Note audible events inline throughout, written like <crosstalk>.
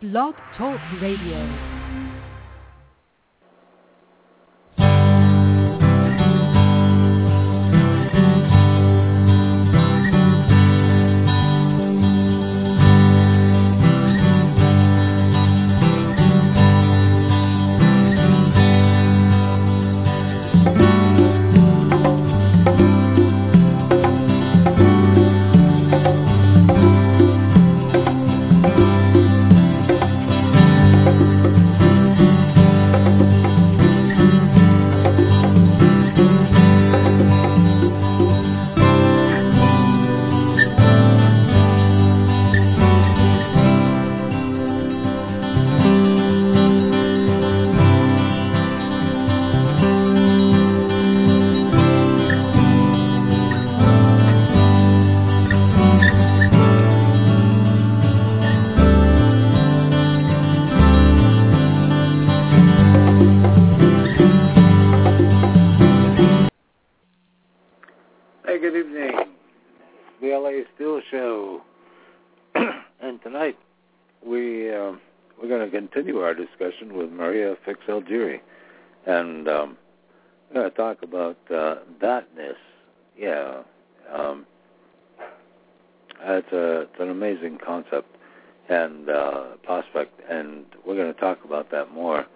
Blog Talk Radio. And um, we're going to talk about uh, thatness. Yeah, um, it's a it's an amazing concept and uh, prospect, and we're going to talk about that more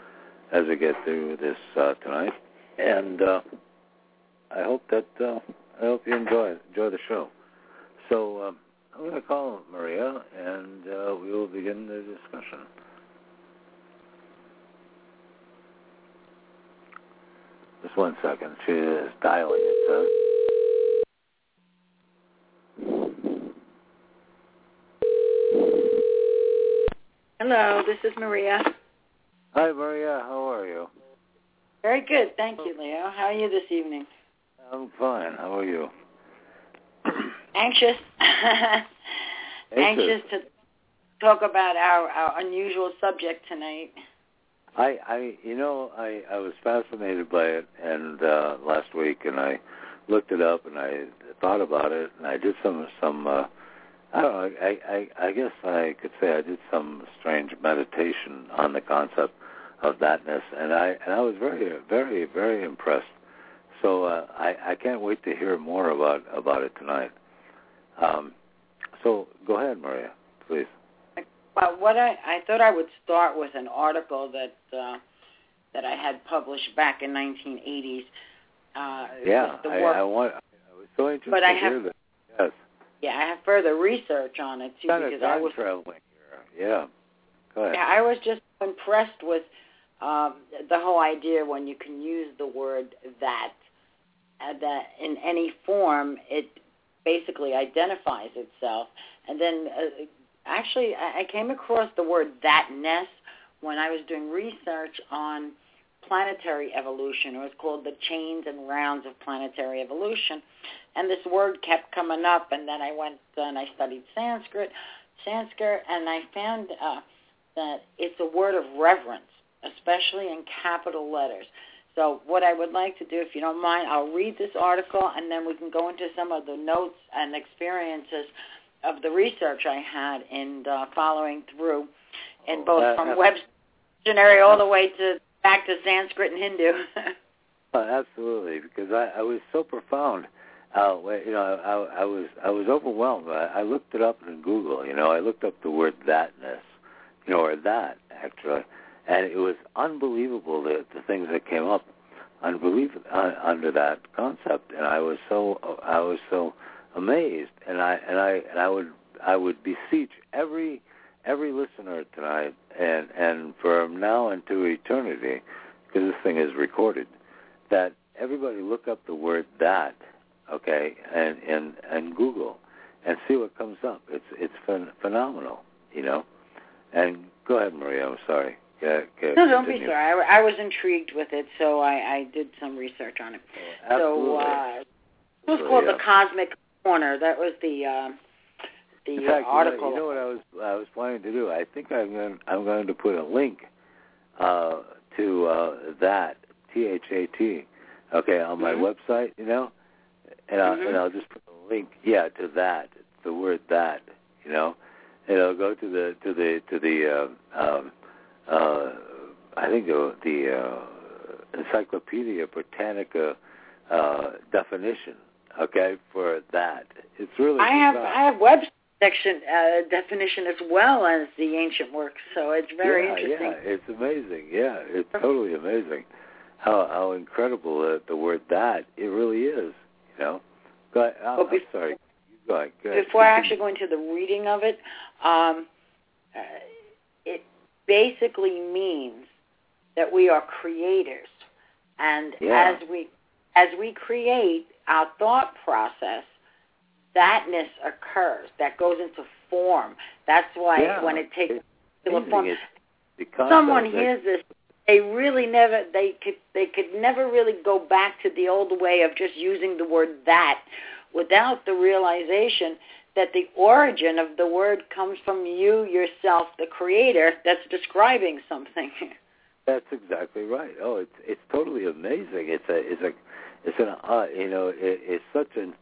as we get through this uh, tonight. And uh, I hope that. Uh, I hope you enjoy enjoy the show. So um, I'm going to call Maria, and uh, we will begin the discussion. Just one second. She is dialing it. so. Hello, this is Maria. Hi, Maria. How are you? Very good, thank you, Leo. How are you this evening? I'm fine. How are you? <clears throat> Anxious. <laughs> Anxious to talk about our, our unusual subject tonight. I, I, you know, I, I was fascinated by it, and uh, last week, and I looked it up, and I thought about it, and I did some, some, uh, I don't know, I, I, I guess I could say I did some strange meditation on the concept of thatness, and I, and I was very, very, very impressed. So uh, I, I can't wait to hear more about about it tonight. Um, so go ahead, Maria, please. Well, what I I thought I would start with an article that uh, that I had published back in 1980s. Uh, yeah, the I, work, I want. I was so interested but I to have, hear that. Yes. Yeah, I have further research on it too kind because of I was traveling here. Yeah. Go ahead. Yeah, I was just impressed with um, the whole idea when you can use the word that uh, that in any form it basically identifies itself. And then uh, actually I came across the word thatness when I was doing research on planetary evolution. It was called the chains and rounds of planetary evolution. And this word kept coming up and then I went and I studied Sanskrit, Sanskrit and I found uh, that it's a word of reverence, especially in capital letters. So what I would like to do, if you don't mind, I'll read this article and then we can go into some of the notes and experiences of the research I had in uh, following through in both Uh, from Webster's dictionary all the way to back to Sanskrit and Hindu. <laughs> Oh, absolutely, because I, I was so profound. Uh, you know, I, I was I was overwhelmed. I, I looked it up in Google. You know, I looked up the word thatness, you know, or that actually, and it was unbelievable the the things that came up, unbelievable uh, under that concept. And I was so I was so amazed, and I and I and I would I would beseech every every listener tonight, and and from now into eternity, because this thing is recorded that everybody look up the word that, okay, and and and Google, and see what comes up. It's it's phen- phenomenal, you know. And go ahead, Maria. I'm sorry. Yeah, no, don't be sorry. I, I was intrigued with it, so I, I did some research on it. Absolutely. So uh, it was called yeah. the Cosmic Corner. That was the uh, the In fact, article. You know, you know what I was I was planning to do? I think I'm going I'm going to put a link uh, to uh, that T H A T, okay, on my Mhm. website. You know, and I'll, Mhm. and I'll just put a link, yeah, to that the word that, you know, you know, go to the to the to the uh, um, uh, I think the, the uh, Encyclopedia Britannica uh, definition. Okay, for that, it's really. I have profound. I have web section uh, definition as well as the ancient works, so it's very yeah, interesting. Yeah, it's amazing. Yeah, it's totally amazing how how incredible uh, the word that it really is. You know, but uh, Well, I'm bef- sorry. Go ahead. Go ahead. Before I <laughs> actually go into the reading of it, um, uh, it basically means that we are creators, and Yeah. as we as we create our thought process, thatness occurs. That goes into form. That's why Yeah, when it takes amazing. form, It's the concept someone hears this they really never they could they could never really go back to the old way of just using the word that without the realization that the origin of the word comes from you yourself the creator that's describing something <laughs> That's exactly right. Oh, it's it's totally amazing. It's a it's a it's an uh, you know it, it's such an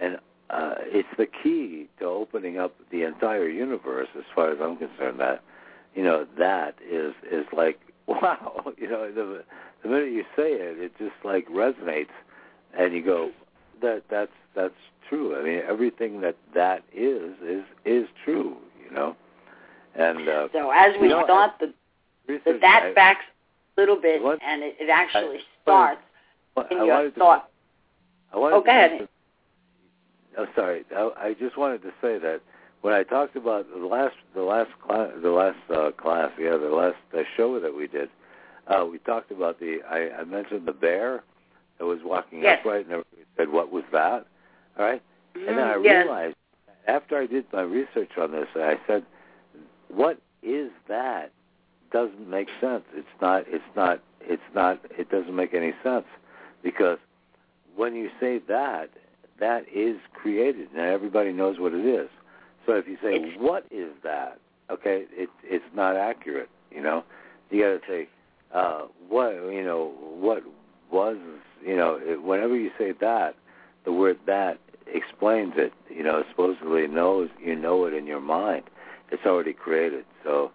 an uh, it's the key to opening up the entire universe as far as I'm concerned. That you know that is is like <laughs> wow. You know the the minute you say it, it just like resonates, and you go that that's that's true. I mean everything that that is is is true. You know, and uh, so as we You know, thought the, the that I- backs a little bit What? and it, it actually I- starts I in your wanted to- I wanted Oh, go ahead. mention- Oh, sorry. I, I just wanted to say that when I talked about the last, the last class, the last uh, class, yeah, the last uh, show that we did, uh, we talked about the. I, I mentioned the bear that was walking Yes. upright, and everybody said, "What was that?" All right, and then I Mm, yes. realized after I did my research on this, I said, "What is that?" Doesn't make sense. It's not. It's not. It's not. It doesn't make any sense because when you say that, that is created, Now everybody knows what it is. So if you say, It's- "What is that?" Okay, it's it's not accurate. You know, you got to say, uh, "What?" You know, what was? You know, it, whenever you say that, the word "that" explains it. You know, supposedly knows you know it in your mind. It's already created. So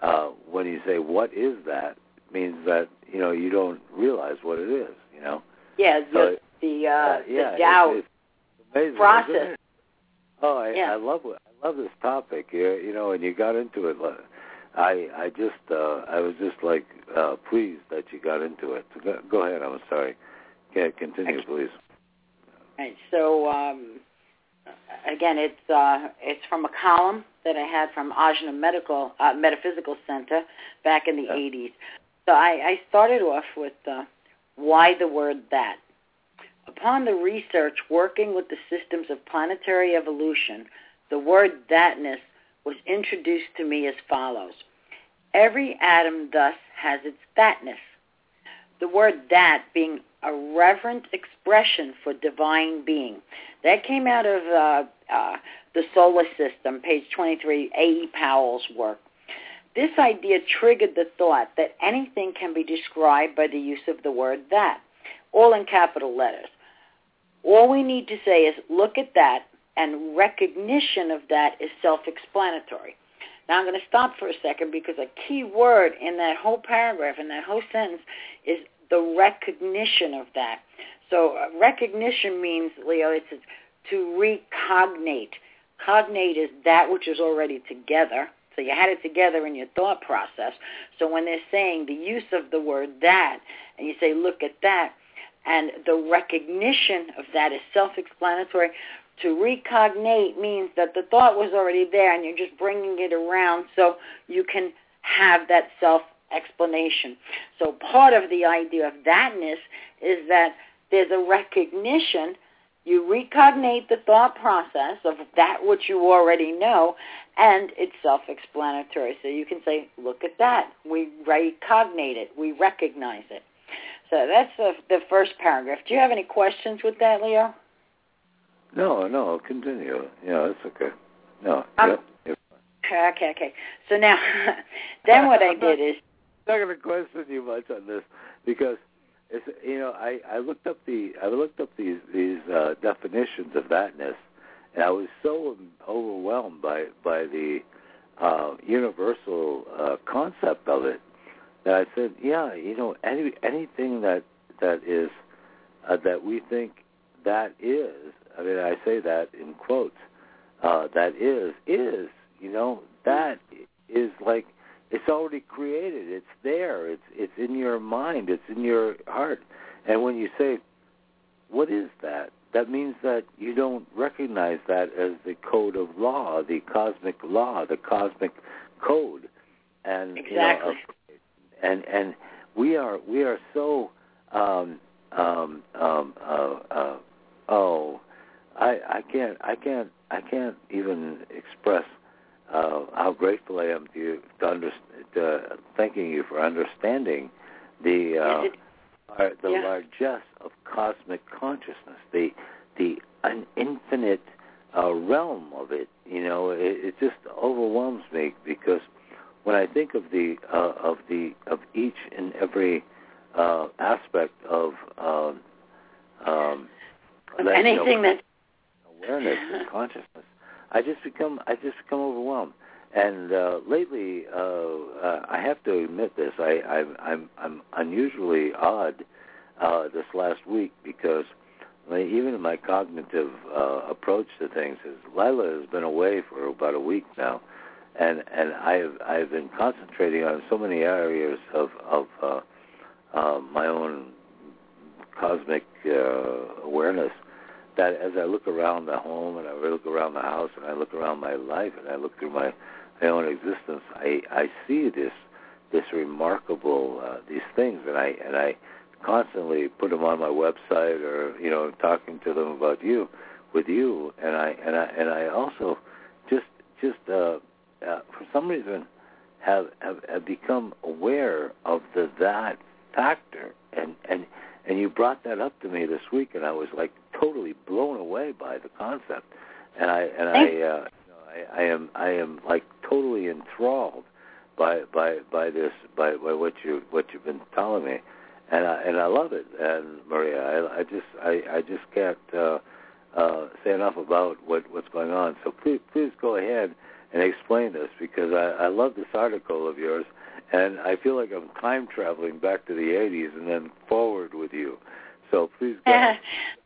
uh, when you say, "What is that?" means that you know you don't realize what it is. You know. yeah So the uh Uh, yeah, the doubt it's, it's amazing, process. Oh, I, Yeah. I love it. I love this topic. You, you know, and you got into it. I I just uh, I was just like uh, pleased that you got into it. So go, go ahead. I'm sorry. Okay, continue, please. Right. So um, again, it's uh, it's from a column that I had from Ajna Medical uh, Metaphysical Center back in the Yeah. 80s. So I, I started off with uh, why the word that. Upon the research working with the systems of planetary evolution, the word thatness was introduced to me as follows. Every atom thus has its thatness. The word that being a reverent expression for divine being. That came out of uh, uh, the solar system, page 23, A.E. Powell's work. This idea triggered the thought that anything can be described by the use of the word that, all in capital letters. All we need to say is look at that, and recognition of that is self-explanatory. Now I'm going to stop for a second because a key word in that whole paragraph, in that whole sentence, is the recognition of that. So uh, recognition means, Leo, it's to recognate. Cognate is that which is already together. So you had it together in your thought process. So when they're saying the use of the word that, and you say, look at that, and the recognition of that is self-explanatory. To recognate means that the thought was already there and you're just bringing it around so you can have that self-explanation. So part of the idea of thatness is that there's a recognition. You recognate the thought process of that which you already know, and it's self-explanatory. So you can say, look at that. We recognate it. We recognize it. So that's the, the first paragraph. Do you have any questions with that, Leo? No, no, continue. Yeah, that's okay. No, Um, yep. yep. Okay, okay. So now, <laughs> then what I <laughs> did is, I'm not going to question you much on this because it's you know I I looked up the I looked up these these uh, definitions of thatness, and I was so overwhelmed by by the uh, universal uh, concept of it that I said, yeah, you know, any anything that that is uh, that we think that is. I mean, I say that in quotes. Uh, that is is you know that is like it's already created. It's there. It's it's in your mind. It's in your heart. And when you say, "What is that?" that means that you don't recognize that as the code of law, the cosmic law, the cosmic code, and exactly. You know, and and we are we are so um, um, um, uh, uh, oh I I can't I can't I can't even express uh, how grateful I am to you to, under, to thanking you for understanding the uh, yes, the yeah. largesse of cosmic consciousness, the the an infinite uh, realm of it. You know, it, it just overwhelms me because when I think of the uh, of the of each and every uh, aspect of um, um, that, anything you know, that awareness and consciousness, I just become I just become overwhelmed. And uh, lately, uh, uh, I have to admit this. I, I'm I'm I'm unusually odd uh, this last week because even my cognitive uh, approach to things, is Lila has been away for about a week now, and and I have I've been concentrating on so many areas of of uh, uh, my own cosmic uh, awareness that as I look around the home and I look around the house and I look around my life and I look through my my own existence, I I see this this remarkable uh, these things and I and I constantly put them on my website or you know talking to them about you with you and I and I and I also just just uh, uh, for some reason have, have have become aware of the that factor and and and you brought that up to me this week and I was like totally blown away by the concept and I and I uh, I, I am I am like totally enthralled by by by this by, by what you what you've been telling me and I and I love it. And Maria, I, I just I, I just can't uh, uh, say enough about what what's going on. So please please go ahead and explain this because I, I love this article of yours, and I feel like I'm time traveling back to the '80s and then forward with you. So please go. <laughs>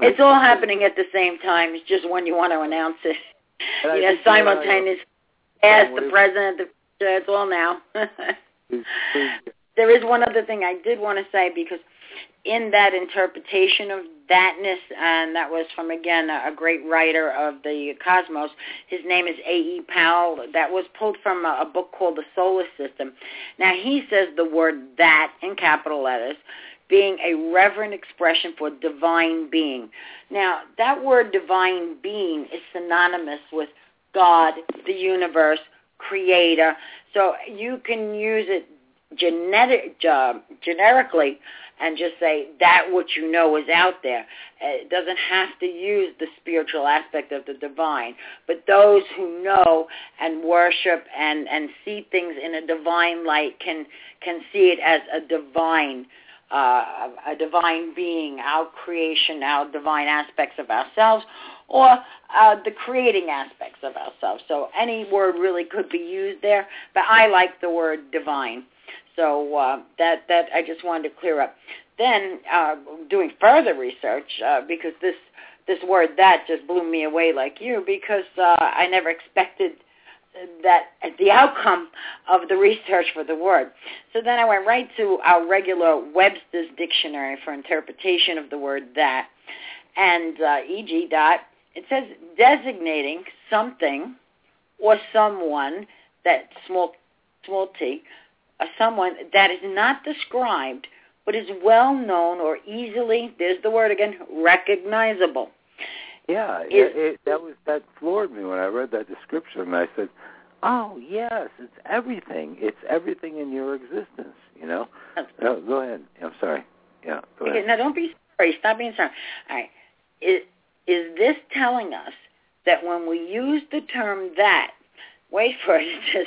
it's all happening at the same time. It's just when you want to announce it. And you know, simultaneous. As the president, the, it's all now. <laughs> there is one other thing I did want to say because in that interpretation of thatness, and that was from again a, great writer of the cosmos. His name is A. E. Powell. That was pulled from a, a book called The Solar System. Now he says the word that in capital letters being a reverent expression for divine being. Now, that word divine being is synonymous with God, the universe, creator. So you can use it genetic uh, generically and just say that what you know is out there. It doesn't have to use the spiritual aspect of the divine, but those who know and worship and and see things in a divine light can can see it as a divine uh, a divine being, our creation, our divine aspects of ourselves, or uh, the creating aspects of ourselves. So any word really could be used there, but I like the word divine. So uh, that that I just wanted to clear up. Then uh, doing further research uh, because this this word that just blew me away like you because uh, I never expected that the outcome of the research for the word. So then I went right to our regular Webster's dictionary for interpretation of the word that, and uh, e.g. dot it says designating something or someone that small small t someone that is not described but is well known or easily, there's the word again, recognizable. Yeah, is, it, it, that was that floored me when I read that description. And I said, "Oh yes, it's everything. It's everything in your existence." You know. No, go ahead. I'm sorry. Yeah, go okay, ahead. Now don't be sorry. Stop being sorry. All right. Is is this telling us that when we use the term that, wait for it, <laughs> it says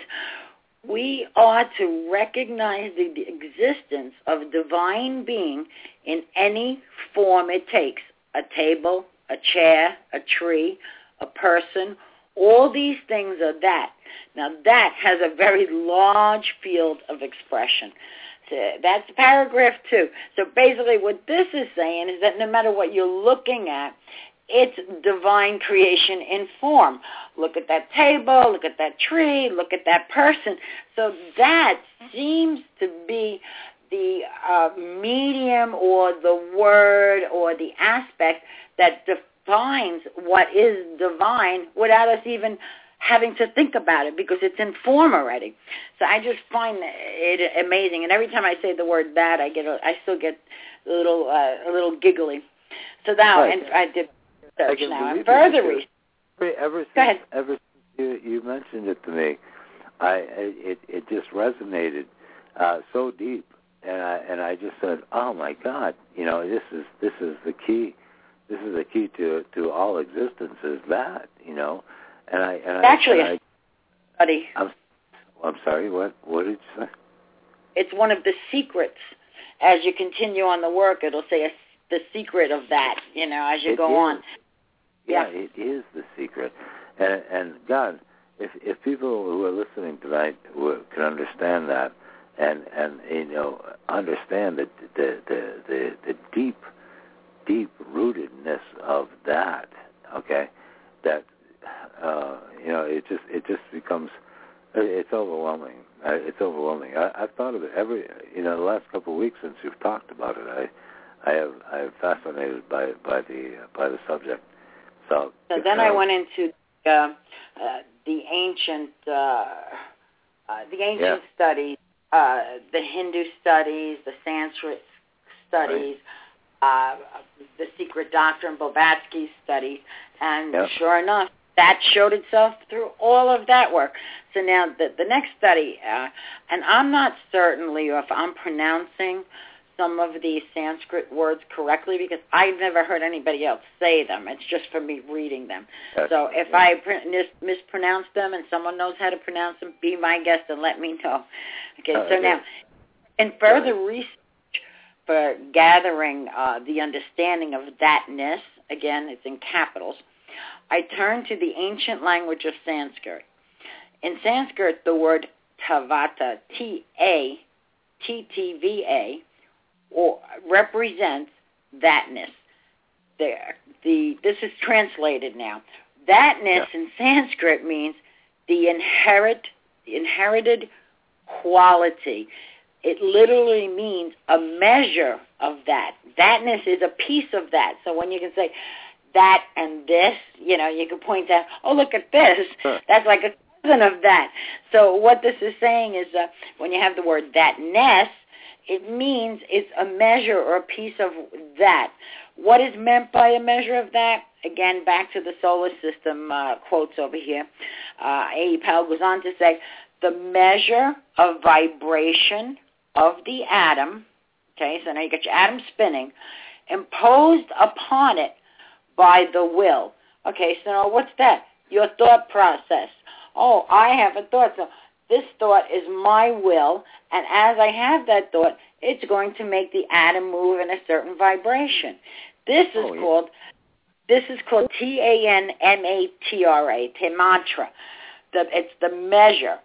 we ought to recognize the existence of divine being in any form it takes a table, a chair, a tree, a person, All these things are that. Now that has a very large field of expression. So that's paragraph two. So basically what this is saying is that no matter what you're looking at, it's divine creation in form. Look at that table, look at that tree, look at that person. So that seems to be the uh, medium or the word or the aspect that defines what is divine without us even having to think about it because it's in form already. So I just find it amazing, and every time I say the word that, I get a, I still get a little uh, a little giggly. So now, right. and I did research I now, and further research. Ever since, Go ahead. ever since you, you mentioned it to me, I it it just resonated uh, so deep, and I and I just said, oh my God, you know, this is this is the key. This is the key to to all existence is that, you know and I and actually I, a study. I'm, oh, I'm sorry. What what did you say? It's one of the secrets. As you continue on the work, it'll say a, the secret of that. You know, as you it go is. on. Yeah, it is the secret. And and God, if if people who are listening tonight can understand that, and and you know understand the the the the, the deep deep rootedness of that, okay, that uh, you know, it just it just becomes it's overwhelming. It's overwhelming. I, I've thought of it every you know the last couple of weeks since you've talked about it. I I have I am fascinated by by the by the subject. So, so then I went into uh, uh, the ancient uh, uh, the ancient yeah. studies, uh, the Hindu studies, the Sanskrit studies. Right. Uh, the Secret Doctrine, Blavatsky studies, and yep. sure enough, that showed itself through all of that work. So now the, the next study, uh, and I'm not certainly if I'm pronouncing some of these Sanskrit words correctly because I've never heard anybody else say them. It's just for me reading them. That's so if I pr- mis- mispronounce them and someone knows how to pronounce them, be my guest and let me know. Okay, uh, so now, in further research for gathering uh, the understanding of thatness, again, it's in capitals, I turn to the ancient language of Sanskrit. In Sanskrit, the word tavata, T-A-T-T-V-A, or represents thatness. The, the, this is translated now. Thatness yeah. in Sanskrit means the inherit, inherited quality. It literally means a measure of that. Thatness is a piece of that. So when you can say, that and this. You know, you could point out, oh, look at this. That's like a cousin of that. So what this is saying is uh, when you have the word thatness, it means it's a measure or a piece of that. What is meant by a measure of that? Again, back to the solar system uh, quotes over here. Uh, A. Powell goes on to say, the measure of vibration of the atom, okay, so now you got your atom spinning, imposed upon it by the will. Okay, so now what's that? Your thought process. Oh, I have a thought. So this thought is my will, and as I have that thought, it's going to make the atom move in a certain vibration. This is oh, yeah. called this is called T A N M A T R A, Tanmatra. The, it's the measure.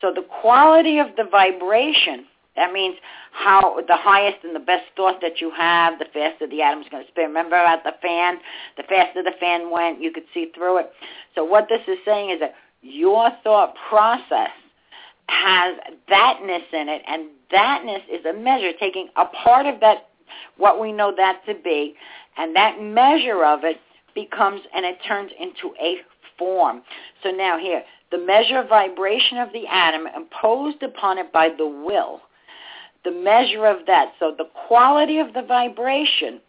So the quality of the vibration that means how the highest and the best thought that you have, the faster the atom's going to spin. Remember about the fan? The faster the fan went, you could see through it. So what this is saying is that your thought process has thatness in it, and thatness is a measure taking a part of that, what we know that to be, and that measure of it becomes, and it turns into a form. So now here, the measure of vibration of the atom imposed upon it by the will the measure of that. So the quality of the vibration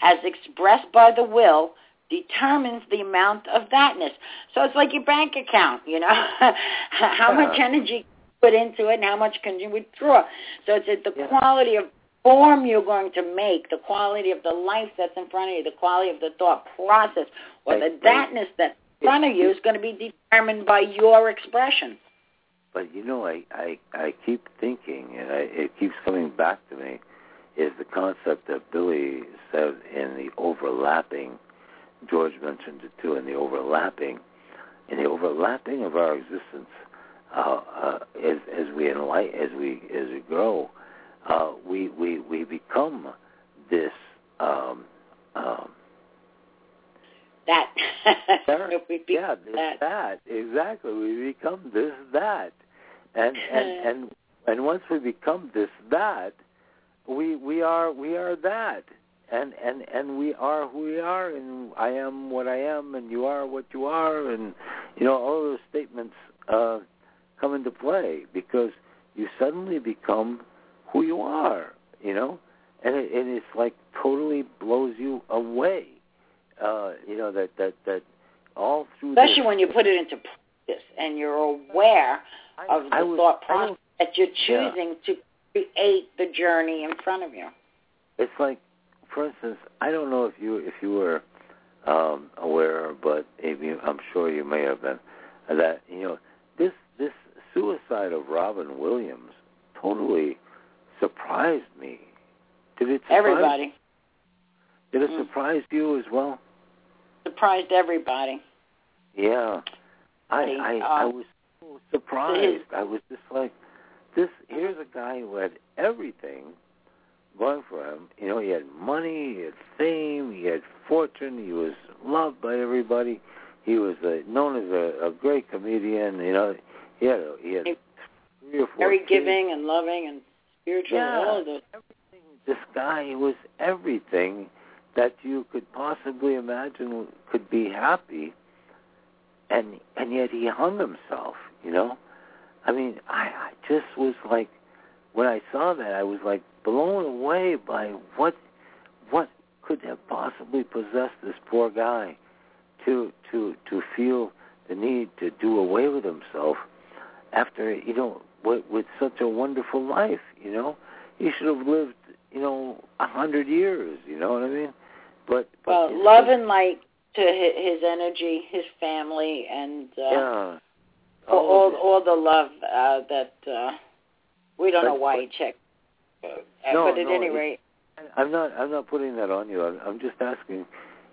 as expressed by the will determines the amount of thatness. So it's like your bank account, you know, <laughs> how much energy you put into it and how much can you withdraw. So it's the yeah. quality of form you're going to make, the quality of the life that's in front of you, the quality of the thought process, or the thatness that's in front of you is going to be determined by your expression. But you know, I I I keep thinking, and I, it keeps coming back to me, is the concept that Billy said in the overlapping. George mentioned it too in the overlapping. in the overlapping of our existence, uh, uh, as, as we enlighten, as we as we grow, uh, we we we become this. Um, that. We yeah, this, that. that. Exactly. We become this that, and <laughs> and and and once we become this that, we we are we are that. And and and we are who we are and i am what i am and you are what you are and you know all those statements uh come into play because you suddenly become who you are you know? And it and it's like totally blows you away uh you know that that that all through especially this, when you put it into practice and you're aware I, of the I was, thought process that you're Yeah. choosing to create the journey in front of you. it's like for instance i don't know if you if you were um aware but if you i'm sure you may have been that you know this this suicide of robin williams totally surprised me did it surprise, Everybody did it Mm. surprise you as well surprised everybody. Yeah i i uh, i was so surprised <laughs> i was just like this here's a guy who had everything going for him. You know, he had money, he had fame, he had fortune, he was loved by everybody. He was uh, known as a, a great comedian. You know, he had a, he had three or four Very kids. giving and loving and spiritual. Yeah. All of those. This guy was everything that you could possibly imagine could be happy, and and yet he hung himself. You know, I mean, I, I just was like, when I saw that, I was like blown away by what what could have possibly possessed this poor guy to to to feel the need to do away with himself after you know with, with such a wonderful life. You know, he should have lived you know a hundred years. You know what I mean? But, but Well, love and light to hi- his energy, his family, and uh, yeah. all, All all, all the love uh, that uh, we don't But- know why he checked. Uh, No, but at no, any rate, I'm not. I'm not putting that on you. I'm, I'm just asking.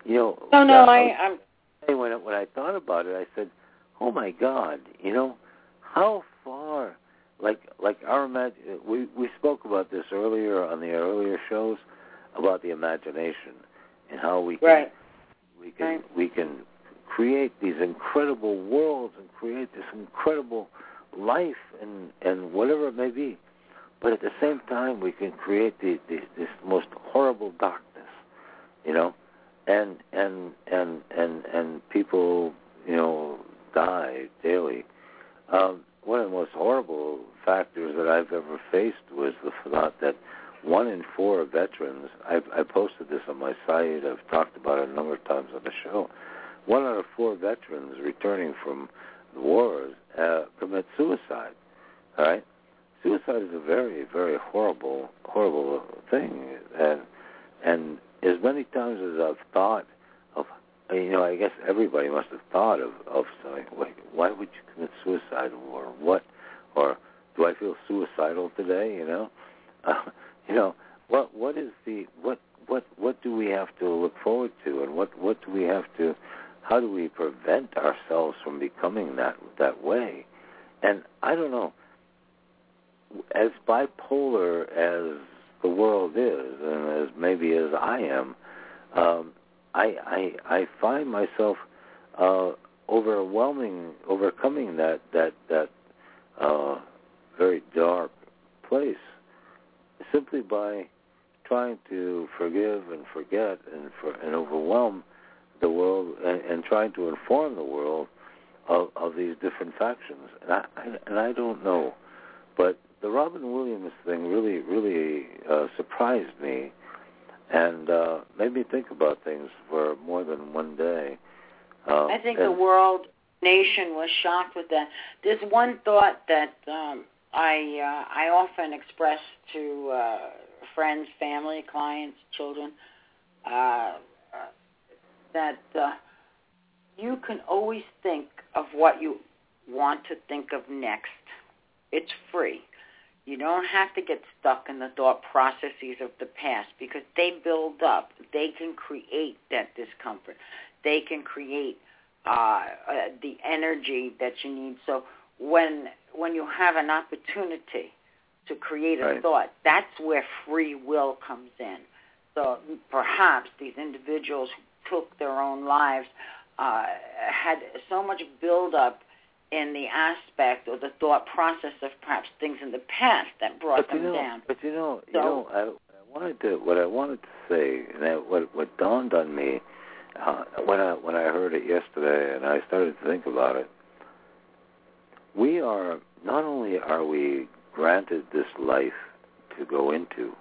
You know. no, no, I, I'm when I, when I thought about it, I said, "Oh my God! You know, how far? Like like our imag- we we spoke about this earlier on the earlier shows about the imagination and how we can right. We can Right. we can create these incredible worlds and create this incredible life and and whatever it may be, but at the same time we can create the, the this most horrible darkness, you know, and and and and and people you know die daily. Um, one of the most horrible factors that I've ever faced was the thought that one in four veterans. I've, I posted this on my site. I've talked about it a number of times on the show. One out of four veterans returning from the wars uh, commit suicide. All right, suicide is a very, very horrible, horrible thing, and and as many times as I've thought of, you know, I guess everybody must have thought of of wait, why would you commit suicide, or what, or do I feel suicidal today? You know, uh, you know, what what is the what what what do we have to look forward to, and what what do we have to, how do we prevent ourselves from becoming that that way? And I don't know, as bipolar as the world is, and as maybe as I am, um, I, I I find myself uh, overwhelming, overcoming that that that uh, very dark place simply by trying to forgive and forget and for, and overwhelm the world and, and trying to inform the world of, of these different factions. And I, I and I don't know, but the Robin Williams thing really really uh, surprised me and uh, made me think about things for more than one day. Um, I think and, the world nation was shocked with that. There's one thought that um, I uh, I often express to uh, friends, family, clients, children, uh, that uh, you can always think of what you want to think of next. It's free. You don't have to get stuck in the thought processes of the past because they build up. They can create that discomfort. They can create uh, uh, the energy that you need. So when when you have an opportunity to create a Right. thought, that's where free will comes in. So perhaps these individuals who took their own lives uh, had so much buildup in the aspect or the thought process of perhaps things in the past that brought you them know, down. but you know, you So- know, I, I wanted to what I wanted to say, and that, what what dawned on me uh, when I when I heard it yesterday, and I started to think about it. We are not only are we granted this life to go into,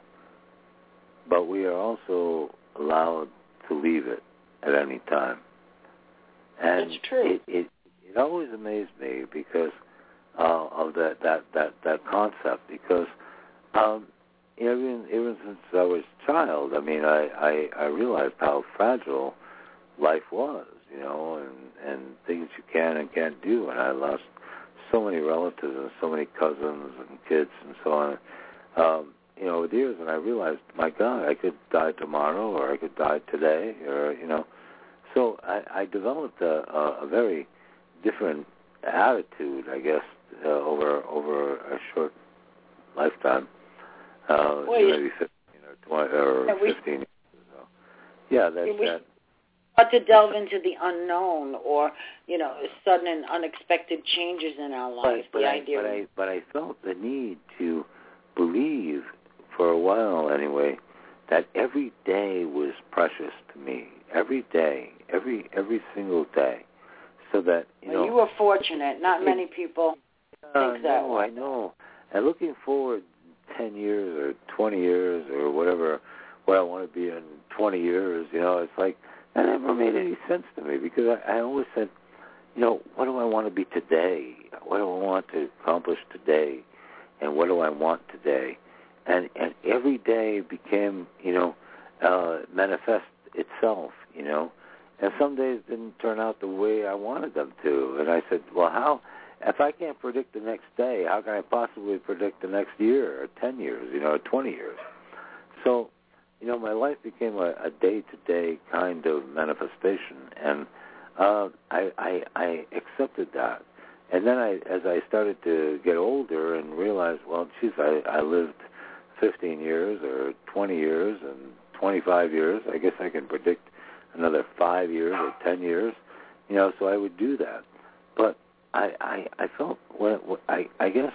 but we are also allowed to leave it at any time. And That's true. It, it it always amazed me because uh, of that that that that concept because um, even even since I was a child, I mean, I I, I realized how fragile life was, you know, and and things you can and can't do, and I lost so many relatives and so many cousins and kids and so on. Um, you know, over the years, and I realized, my God, I could die tomorrow, or I could die today, or you know. So I, I developed a, a, a very different attitude, I guess, uh, over over a short lifetime, uh, Well, you- maybe fifteen or twenty or Yeah, we- fifteen years. Yeah, that's Yeah, we- that. But to delve into the unknown or, you know, sudden and unexpected changes in our life. but the I, idea but I but I felt the need to believe for a while anyway that every day was precious to me. Every day, every every single day, so that you well, know. you were fortunate. Not It- many people Uh, think that no, way. I know. And looking forward ten years or twenty years or whatever, where I want to be in twenty years, you know, it's like that never made any sense to me because I, I always said, you know, what do I want to be today? What do I want to accomplish today? And what do I want today? And and every day became, you know, uh manifest itself, you know. And some days didn't turn out the way I wanted them to. And I said, well, how if I can't predict the next day, how can I possibly predict the next year or 10 years, you know, or 20 years? So, you know, my life became a, day-to-day kind of manifestation, and uh, I, I, I accepted that. And then I, as I started to get older and realize, well, geez, I, I lived 15 years or 20 years and 25 years. I guess I can predict another five years or 10 years, you know, so I would do that. But I, I, I felt, when, I, I guess,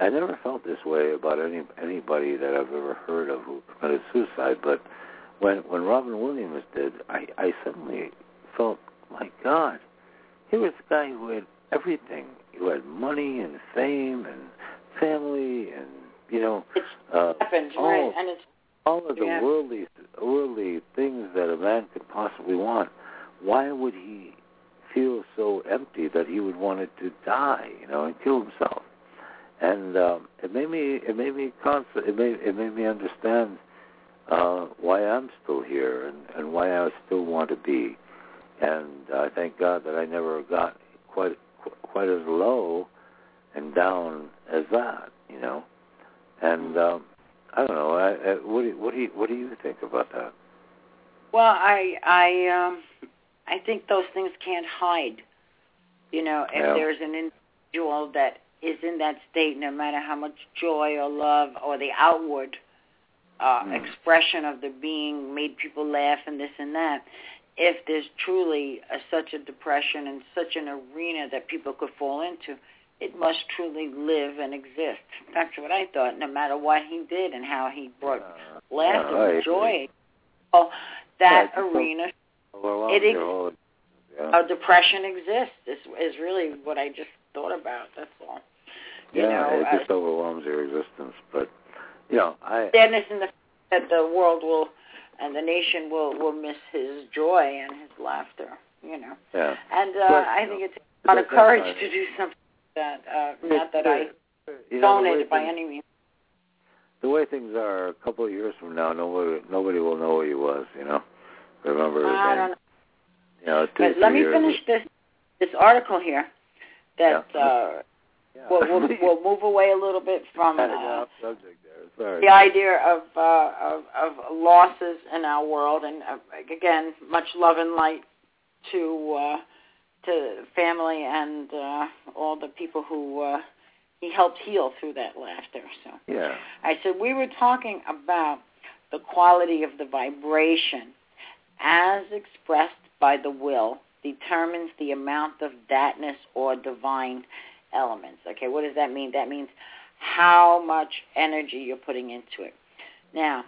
I never felt this way about any anybody that I've ever heard of who committed suicide. But when when Robin Williams did, I, I suddenly felt, my God, here was a guy who had everything. Who had money and fame and family and you know it's uh, happened, all, right? And it's all of the Yeah. worldly worldly things that a man could possibly want. Why would he feel so empty that he would want it to die, you know, and kill himself? And um, it made me it made me constant it made it made me understand uh, why I'm still here and, and why I still want to be. And I thank God that I never got quite quite as low and down as that, you know. And um, I don't know. I, I, what do you, what do you what do you think about that? well, I I um I think those things can't hide. You know, if Yeah. there's an individual that is in that state, no matter how much joy or love or the outward uh, Mm. expression of the being made people laugh and this and that, if there's truly a, such a depression and such an arena that people could fall into, it must truly live and exist. That's what I thought, no matter what he did and how he brought Uh, laughter yeah, and joy. So that Yeah, arena It ex- yeah. of depression exists is, is really what I just thought about. That's all. You yeah, know, it uh, just overwhelms your existence. But you know, I sadness in the that the world will and the nation will will miss his joy and his laughter. You know, yeah. and uh, But, I think know, it's a lot of courage to do something that uh, not that I you know, own it by things- any means. the way things are, a couple of years from now, nobody nobody will know who he was. You know, remember his I name. don't know. You know, two, But let me years finish this this article here. That Yeah. uh, Yeah. we'll, we'll <laughs> we'll move away a little bit from uh, subject there. Sorry. the idea of, uh, of of losses in our world, and uh, again, much love and light to uh, to family and uh, all the people who uh, he helped heal through that laughter. So Yeah. I said we were talking about the quality of the vibration as expressed by the will determines the amount of thatness or divine elements. Okay, what does that mean? That means how much energy you're putting into it. Now,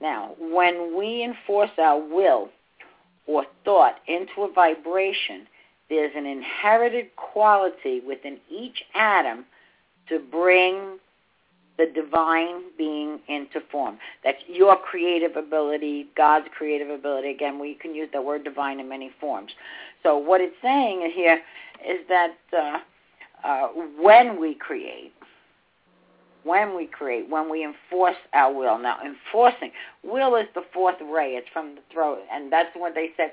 now, when we enforce our will or thought into a vibration, there's an inherited quality within each atom to bring the divine being into form. That's your creative ability, God's creative ability. Again, we can use the word divine in many forms. So what it's saying here is that uh, uh, when we create, when we create, when we enforce our will. Now, enforcing, will is the fourth ray. It's from the throat. And that's when they said,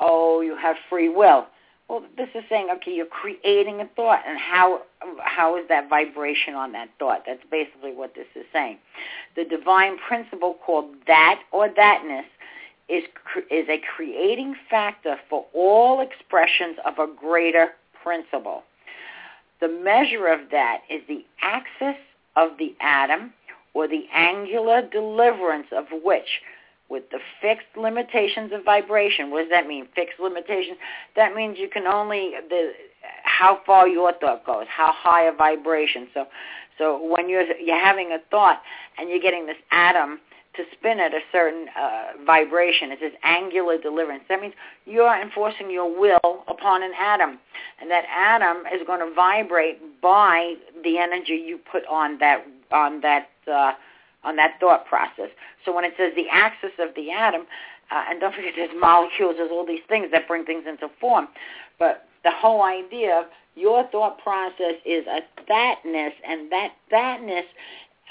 oh, you have free will. Well, this is saying, okay, you're creating a thought, and how how is that vibration on that thought? That's basically what this is saying. The divine principle called that or thatness is is a creating factor for all expressions of a greater principle. The measure of that is the axis of the atom or the angular deliverance of which with the fixed limitations of vibration. What does that mean? Fixed limitations. That means you can only the how far your thought goes, how high a vibration. So, so when you're you're having a thought and you're getting this atom to spin at a certain uh, vibration, it's this angular deliverance. That means you're enforcing your will upon an atom, and that atom is going to vibrate by the energy you put on that on that. Uh, on that thought process. So when it says the axis of the atom, uh, and don't forget there's molecules, there's all these things that bring things into form. But the whole idea of your thought process is a thatness, and that thatness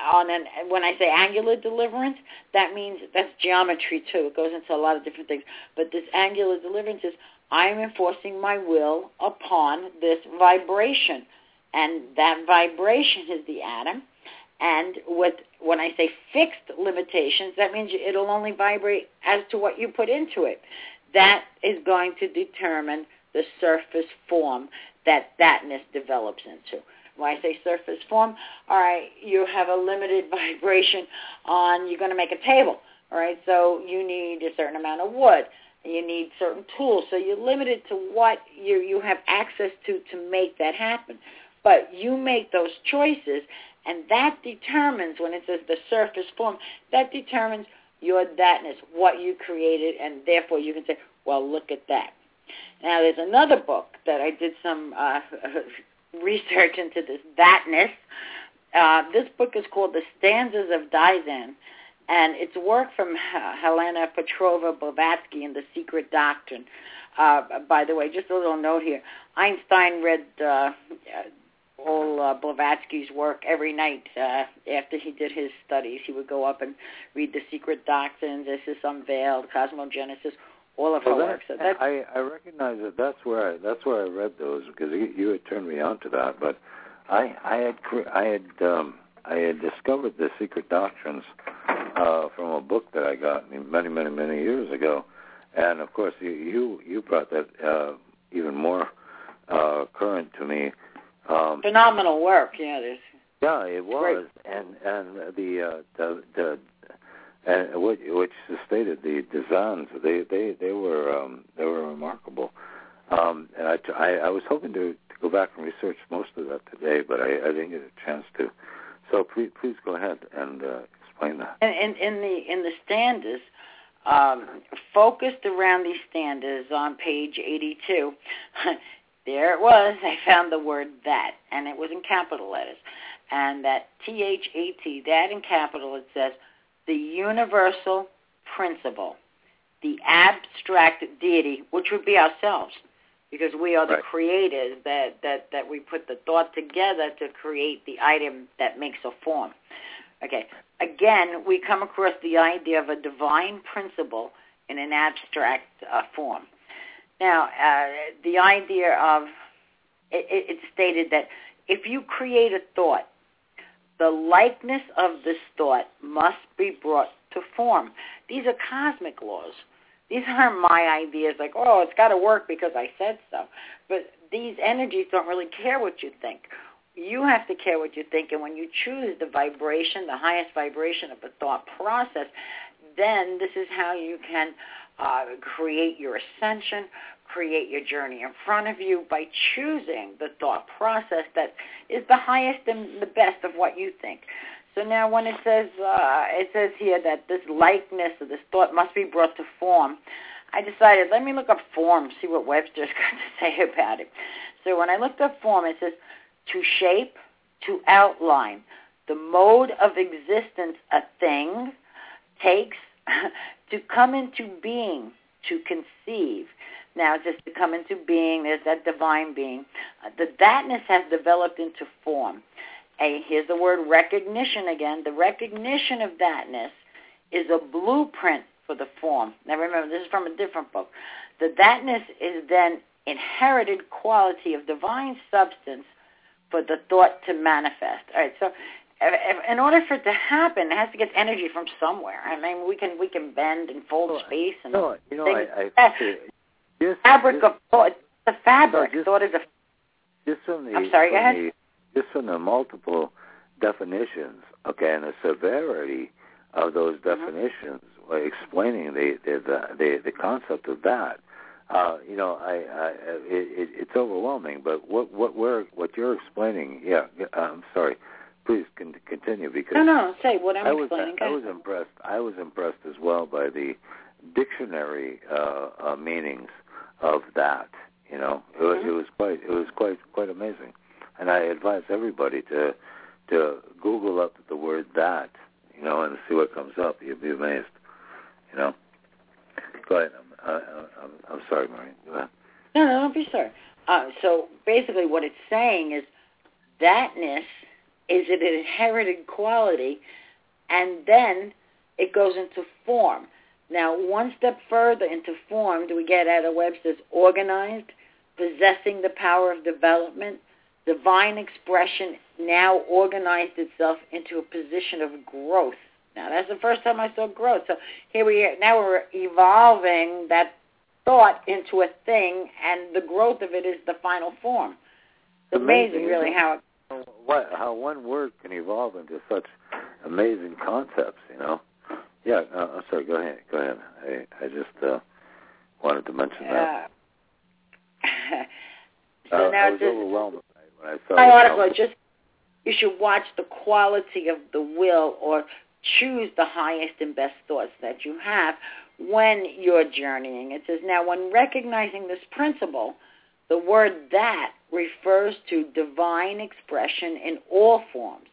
on an when I say angular deliverance, that means that's geometry too. It goes into a lot of different things. But this angular deliverance is I am enforcing my will upon this vibration. And that vibration is the atom. And with when I say fixed limitations, that means it'll only vibrate as to what you put into it. That is going to determine the surface form that thatness develops into. When I say surface form, all right, you have a limited <laughs> vibration on, you're going to make a table, all right, so you need a certain amount of wood. You need certain tools, so you're limited to what you you have access to to make that happen. But you make those choices, and that determines, when it says the surface form, that determines your thatness, what you created, and therefore you can say, well, look at that. Now, there's another book that I did some uh, <laughs> research into this thatness. Uh, this book is called The Stanzas of Dzyan, and it's work from Helena Petrova Blavatsky in The Secret Doctrine. Uh, by the way, just a little note here. Einstein read uh, all uh, Blavatsky's work every night uh, after he did his studies. He would go up and read The Secret Doctrines, Isis Unveiled, Cosmogenesis, all of well, her that, work. So that's, I, I recognize that that's where I, that's where I read those because you, you had turned me on to that. But I I had I had um, I had discovered the secret doctrines uh, from a book that I got many many many years ago, and of course you you, you brought that uh, even more uh, current to me. Um, phenomenal work. Yeah, there's yeah, it was, and and the uh, the the and which, which stated the designs they they they were um, they were remarkable. Um, and I, I I was hoping to, to go back and research most of that today, but I, I didn't get a chance to. So please please go ahead and uh, explain that. And in, in the in the stanzas, um, focused around these stanzas on page 82. <laughs> there it was. <laughs> I found the word that, and it was in capital letters. And that T H A T, that in capital, it says the universal principle, the abstract deity, which would be ourselves, because we are the Right. creators that, that, that we put the thought together to create the item that makes a form. Okay, again, we come across the idea of a divine principle in an abstract uh, form. Now, uh, the idea of, it, it, it's stated that if you create a thought, the likeness of this thought must be brought to form. These are cosmic laws. these <laughs> aren't my ideas like, oh, it's got to work because I said so. But these energies don't really care what you think. You have to care what you think. And when you choose the vibration, the highest vibration of the thought process, then this is how you can uh, create your ascension, create your journey in front of you by choosing the thought process that is the highest and the best of what you think. So now when it says uh, it says here that this likeness or this thought must be brought to form, I decided let me look up form, see what Webster's <laughs> got to say about it. So when I looked up form, it says to shape, to outline, the mode of existence a thing takes <laughs> to come into being, to conceive. Now, just to come into being, there's that divine being. Uh, the thatness has developed into form. A, here's the word recognition again. The recognition of thatness is a blueprint for the form. Now remember, this is from a different book. The thatness is then inherited quality of divine substance for the thought to manifest. All right, so in order for it to happen, it has to get energy from somewhere. I mean, we can we can bend and fold no, space and no, you know, things. I, I just, fabric just, of thought. The fabric. No, just, thought is a. Just from the. I'm sorry. Go ahead. The, just from the multiple definitions, okay, and the severity of those Mm-hmm. definitions, uh, explaining the the, the the the concept of that. Uh, you know, I, I it, it's overwhelming. But what what we're what you're explaining, yeah, I'm sorry. Please con- continue because no, no. Say what I'm I was explaining. I was impressed. I was impressed as well by the dictionary uh, uh, meanings of that. You know, it, was Mm-hmm. it was quite it was quite quite amazing, and I advise everybody to to Google up the word that. You know, and see what comes up. You'll be amazed. You know. Go ahead. I'm, I, I'm, I'm sorry, Maureen. Go ahead. No, no, don't be sorry. Uh, so basically, what it's saying is thatness is an inherited quality, and then it goes into form. Now, one step further into form, do we get out of Webster's organized, possessing the power of development, divine expression now organized itself into a position of growth. Now, that's the first time I saw growth. So here we are. Now we're evolving that thought into a thing, and the growth of it is the final form. It's amazing, Amazing, really, how it What, how one word can evolve into such amazing concepts, you know? Yeah, uh, I'm sorry. Go ahead. Go ahead. I I just uh, wanted to mention that. <laughs> So uh, now I was this, overwhelmed when I saw my it, you article just you should watch the quality of the will or choose the highest and best thoughts that you have when you're journeying. It says now when recognizing this principle, the word that refers to divine expression in all forms.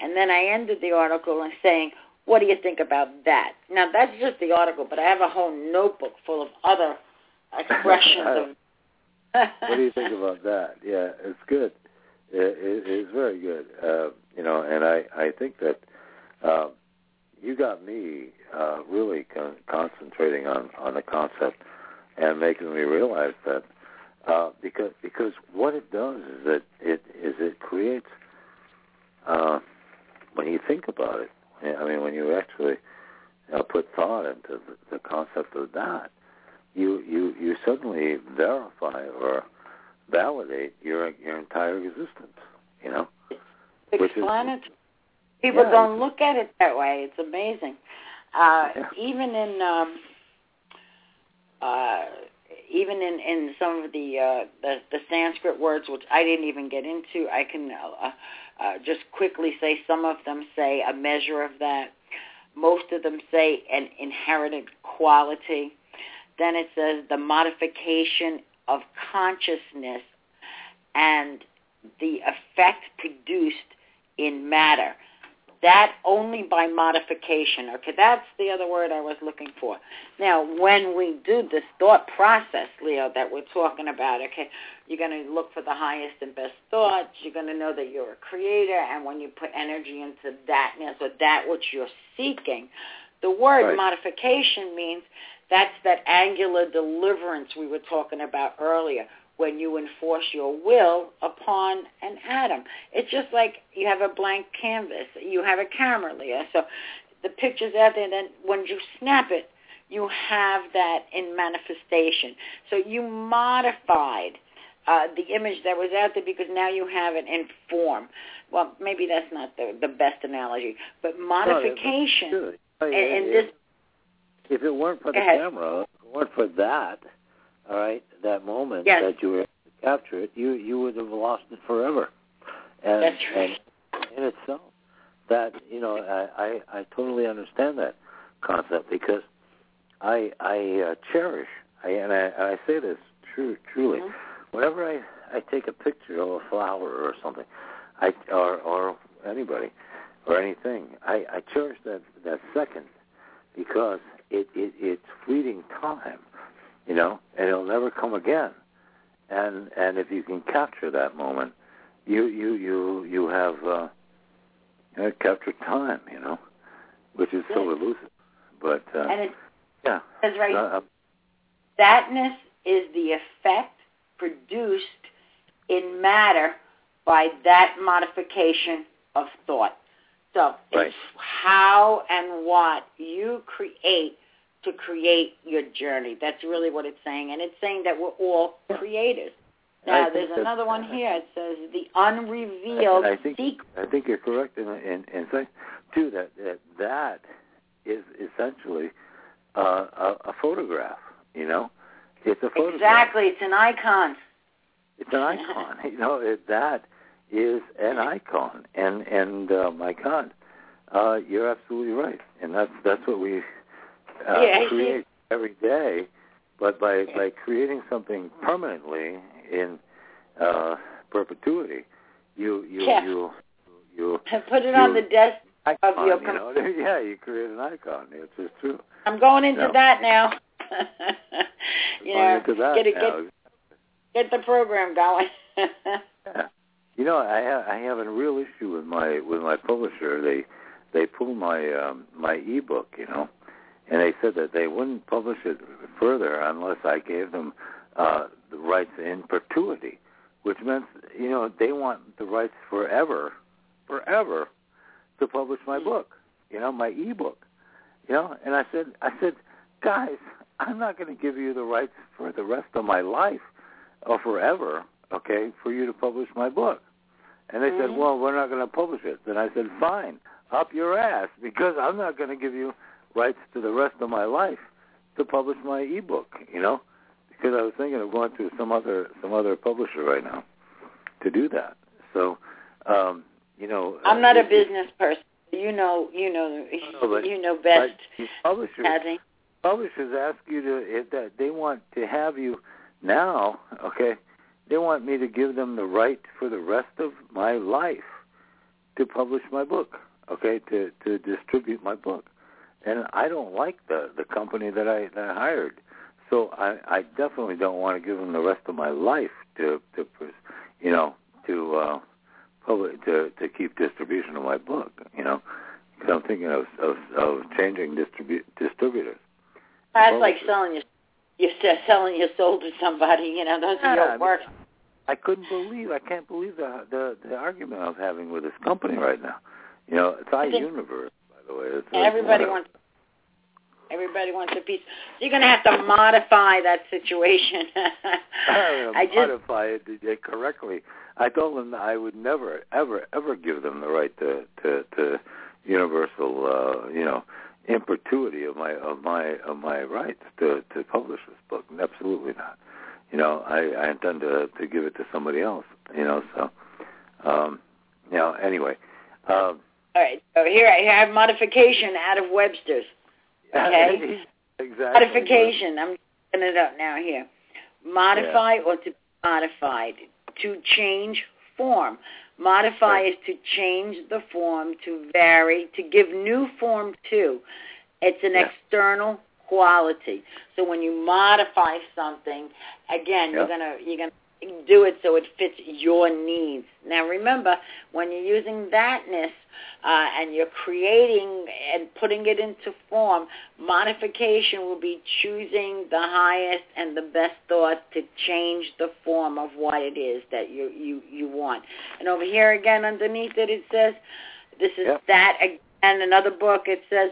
And then I ended the article in saying, what do you think about that? Now that's just the article, but I have a whole notebook full of other <laughs> expressions of what do you think <laughs> about that? Yeah, it's good. It, it, it's very good. Uh, you know, and I I think that uh, you got me uh, really con- concentrating on on the concept and making me realize that uh, because because what it does is that it is it creates uh, when you think about it. I mean, when you actually uh, put thought into the, the concept of that, you you you suddenly verify or validate your your entire existence. You know, Which is- explanatory. People Yeah, don't look at it that way. It's amazing. Uh, Yeah. Even in um, uh, even in, in some of the, uh, the the Sanskrit words, which I didn't even get into, I can uh, uh, just quickly say some of them say a measure of that. Most of them say an inherited quality. Then it says the modification of consciousness and the effect produced in matter. That only by modification. Okay, that's the other word I was looking for. Now, when we do this thought process, Leo, that we're talking about, okay, you're going to look for the highest and best thoughts. You're going to know that you're a creator, and when you put energy into thatness or that which you're seeking, the word Right. modification means that's that angular deliverance we were talking about earlier when you enforce your will upon an atom. It's just like you have a blank canvas. You have a camera, Leah. So the picture's out there, and then when you snap it, you have that in manifestation. So you modified uh, the image that was out there because now you have it in form. Well, maybe that's not the the best analogy, but modification. No, and, and this. If it weren't for the ahead. camera, if it weren't for that, all right, that moment Yes. that you were able to capture it, you you would have lost it forever. And, That's right. and in itself, that you know, I, I I totally understand that concept because I I uh, cherish, I, and I I say this true truly. Mhm. Whenever I I take a picture of a flower or something, I or or anybody or anything, I I cherish that that second because it it it's fleeting time, you know, and it'll never come again. And and if you can capture that moment, you you you you have uh, you know, captured time, you know, which is so elusive. But uh, and it yeah, says right, uh, thatness is the effect produced in matter by that modification of thought. So Right. it's how and what you create to create your journey. That's really what it's saying. And it's saying that we're all creators. Now, there's another one here. It says the unrevealed I think secret. I think you're correct in in, in saying too that that that is essentially uh, a, a photograph. You know, it's a photograph. Exactly. It's an icon. It's an icon. <laughs> you know, it, that is an icon. And and uh, my God, uh, you're absolutely right. And that's that's what we uh, Yeah, <laughs> create every day. But by by creating something permanently in uh, perpetuity, you you Yeah. you you Put it on the You- desk. icon. your you know, <laughs> yeah, you create an icon. It's just true. I'm going into No. that now. <laughs> you know, into that get now. get get the program going. Yeah. You know, I have I have a real issue with my with my publisher. They they pulled my um, my ebook, you know, and they said that they wouldn't publish it further unless I gave them uh, the rights in perpetuity, which meant you know they want the rights forever, forever, to publish my book, you know, my ebook, you know. And I said I said, guys, I'm not going to give you the rights for the rest of my life or forever, okay, for you to publish my book. And they said, Mhm. well, we're not going to publish it. Then I said, fine, up your ass, because I'm not going to give you rights to the rest of my life to publish my ebook, you know, because I was thinking of going to some other some other publisher right now to do that. So, um, you know, I'm not uh, a business person. You know, you know, No, <laughs> you know best, publishers, Kathy. publishers ask you to if that they want to have you now, okay? They want me to give them the right for the rest of my life to publish my book, okay? To to distribute my book. And I don't like the the company that I that I hired. So I I definitely don't want to give them the rest of my life to to you know, to uh public to to keep distribution of my book, you know. Because I'm thinking of, of of changing distribu- distributors. That's like selling your you're selling your soul to somebody. You know, those Yeah, are I your mean, work. I couldn't believe, I can't believe the the, the argument I was having with this company right now. You know, it's I iUniverse, by the way. It's, everybody wants everybody wants a piece. You're going to have to modify that situation. <laughs> I just modify it correctly. I told them I would never, ever, ever give them the right to to, to universal, uh, you know, in perpetuity of my of my of my rights to to publish this book. Absolutely not. You know, I, I intend to to give it to somebody else. You know, so um, you know. Anyway, um, all right. So here I have modification out of Webster's. Okay. <laughs> exactly. Modification. I'm looking it up now here. Modify or to be modified. To change form. Modify Right. is to change the form, to vary, to give new form to. It's an Yeah. external quality. So when you modify something, again, you're gonna you're gonna do it so it fits your needs. Now remember, when you're using thatness uh, and you're creating and putting it into form, modification will be choosing the highest and the best thought to change the form of what it is that you you you want. And over here again underneath it, it says, this is Yep. that again. Another book, it says,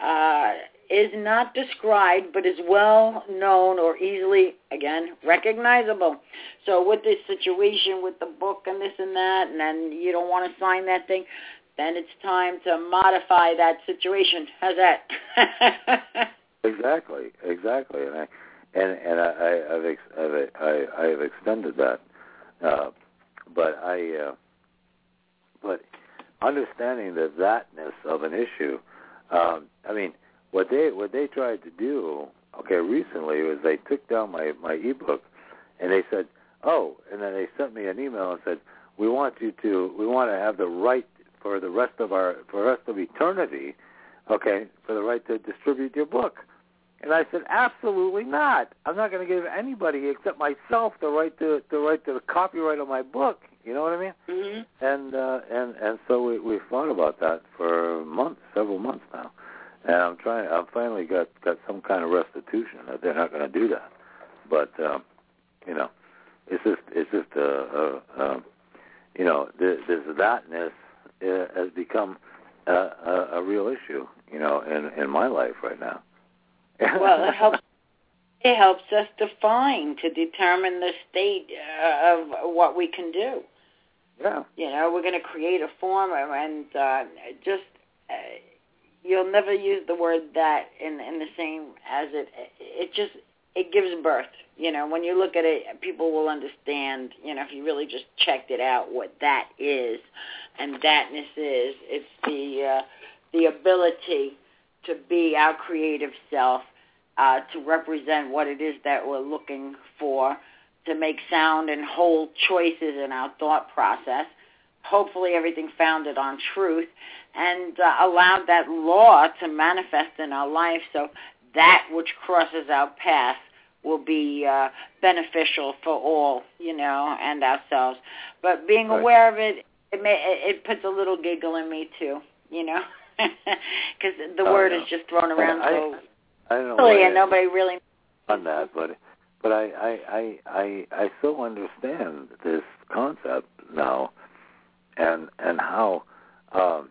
uh, is not described but is well known or easily, again, recognizable. So with this situation with the book and this and that, and then you don't want to sign that thing, then it's time to modify that situation. How's that? <laughs> exactly, exactly. And I and and I, I I've ex, I've I, I have extended that, uh, but I uh, but understanding the thatness of an issue. Um, I mean, what they what they tried to do, okay, recently was they took down my my ebook, and they said, oh, and then they sent me an email and said, we want you to we want to have the right for the rest of our for the rest of eternity, okay, for the right to distribute your book. And I said, absolutely not. I'm not going to give anybody except myself the right to the right to the copyright of my book. You know what I mean? Mm-hmm. And uh, and and so we we thought about that for months, several months now. And I'm trying. I've finally got got some kind of restitution that they're not going to do that. But um, you know, it's just it's just a, a, a you know this, this thatness uh, has become a, a, a real issue. You know, in in my life right now. <laughs> well, it helps. It helps us define to determine the state uh, of what we can do. Yeah. You know, we're going to create a form, and uh, just uh, you'll never use the word that in in the same as it. It just it gives birth. You know, when you look at it, people will understand. You know, if you really just checked it out, what that is, and thatness is. It's the uh, the ability to be our creative self, uh, to represent what it is that we're looking for to make sound and whole choices in our thought process, hopefully everything founded on truth, and uh, allow that law to manifest in our life so that which crosses our path will be uh, beneficial for all, you know, and ourselves. But being right. aware of it, it, may, it puts a little giggle in me too, you know, <laughs> because the oh, word is just thrown around I, so I, I don't know silly, and nobody really on that, but but I I I I, I so understand this concept now, and and how um,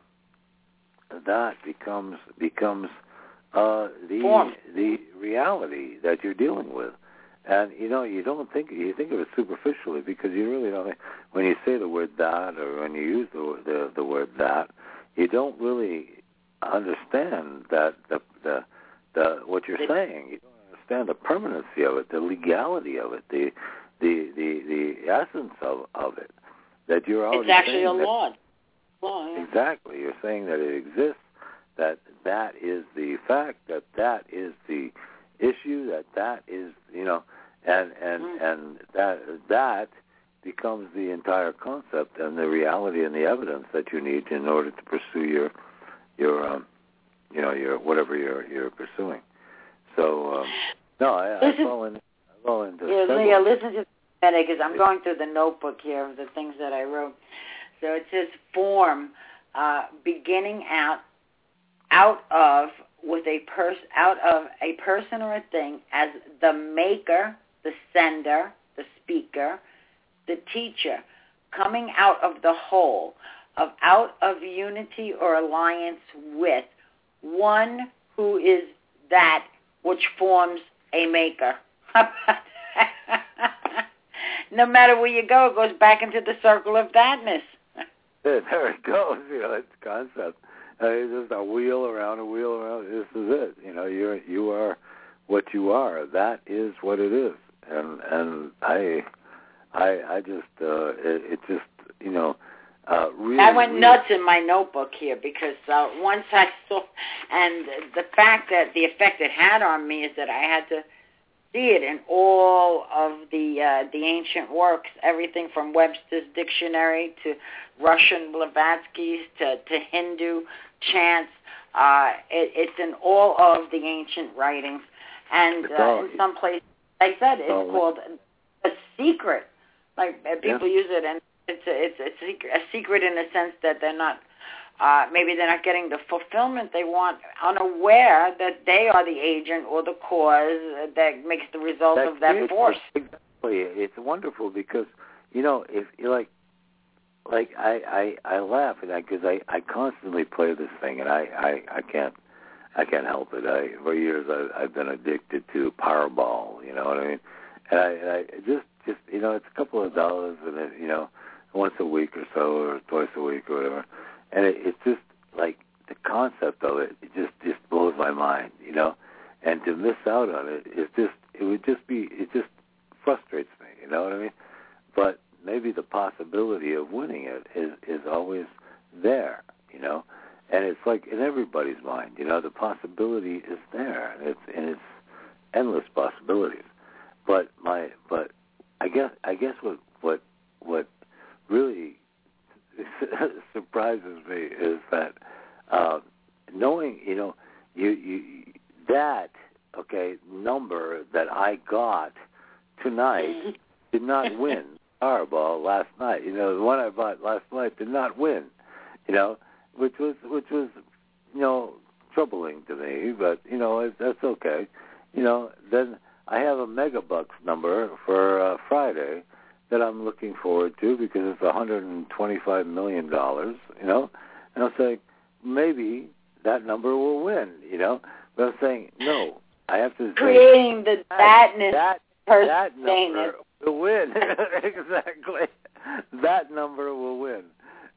that becomes becomes uh, the Form. the reality that you're dealing with. And you know, you don't think you think of it superficially because you really don't. When you say the word that, or when you use the the, the word that, you don't really understand that the the, the what you're saying. You don't understand the permanency of it, the legality of it, the the the the essence of of it. That you're already it's actually a law. Law, yeah. Exactly. You're saying that it exists, that that is the fact, that that is the issue, that that is, you know, and and Mm. and that that becomes the entire concept and the reality and the evidence that you need in order to pursue your your um you know your whatever you're you're pursuing. So um no, I, I fall in I fall into Yeah, Leah, listen to because I'm going through the notebook here of the things that I wrote. So it says form, uh, beginning out out of with a pers out of a person or a thing as the maker, the sender, the speaker, the teacher, coming out of the whole, of out of unity or alliance with one who is that which forms a maker. <laughs> no matter where you go, it goes back into the circle of thatness. <laughs> there it goes. You know, it's concept. Uh, it's just a wheel around a wheel around. This is it. You know, you're you are what you are. That is what it is. And and I I I just uh it, it just you know uh really I went really, nuts in my notebook here because uh, once I saw, and the fact that the effect it had on me is that I had to see it in all of the uh, the ancient works, everything from Webster's dictionary to Russian Blavatsky's to, to Hindu chants. Uh, it, it's in all of the ancient writings, and uh, in some places, like I said, it's all- called a secret. Like uh, people use it, and it's a, it's a secret, a secret in the sense that they're not uh, maybe they're not getting the fulfillment they want, unaware that they are the agent or the cause that makes the result That's of that force. Exactly. It's wonderful because you know if you like like I I I laugh and I because I I constantly play this thing and I I I can't I can't help it. I for years I, I've been addicted to Powerball. You know what I mean? And I, and I just just you know it's a couple of dollars and it, you know once a week or so or twice a week or whatever, and it, it's just like the concept of it. It just just blows my mind. You know, and to miss out on it is just it would just be it just frustrates me. You know what I mean? But maybe the possibility of winning it is is always there. You know and it's like in everybody's mind, you know, the possibility is there, and it's and it's endless possibilities. But my, but I guess I guess what what what really <laughs> surprises me is that uh, knowing, you know, you you that okay number that I got tonight <laughs> did not win Powerball last night. You know, the one I bought last night did not win. You know, which was which was you know troubling to me, but you know it, that's okay. You know, then I have a megabucks number for uh, Friday that I'm looking forward to because it's 125 million dollars. You know, and I'm saying maybe that number will win. You know, but I'm saying no. I have to creating the thatness. That, that, that number will win <laughs> exactly. That number will win.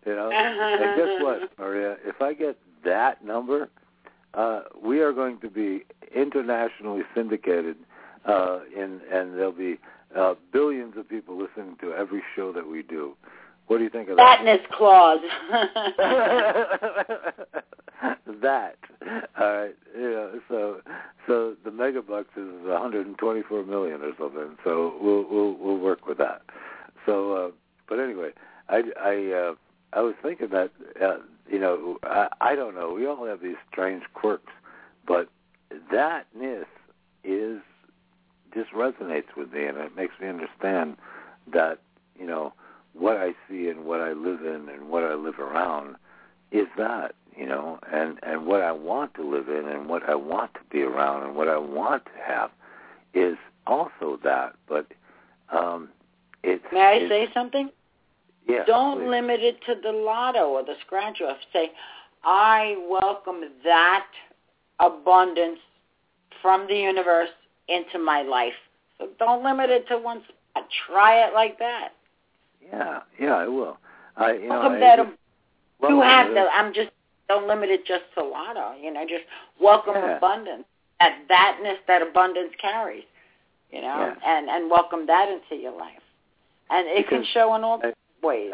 You know, and guess what, Maria? If I get that number, uh, we are going to be internationally syndicated, uh, in, and there'll be uh, billions of people listening to every show that we do. What do you think of that? Fatness clause. <laughs> that. All right. You know, so so the megabucks is 124 million or something. So we'll we'll we'll work with that. So, uh, but anyway, I I. Uh, I was thinking that uh, you know I, I don't know. We all have these strange quirks, but thatness is just resonates with me, and it makes me understand that you know what I see and what I live in and what I live around is that you know, and and what I want to live in and what I want to be around and what I want to have is also that. But um, it's may I it's, say something? Yeah, Don't please. limit it to the lotto or the scratch off. Say, I welcome that abundance from the universe into my life. So don't limit it to one spot. Try it like that. Yeah, yeah, I will. I you welcome know, that. I just, you have to. I'm just don't limit it just to lotto. You know, just welcome yeah. abundance. That thatness that abundance carries. You know, Yeah. and and welcome that into your life. And it can show in all I- ways.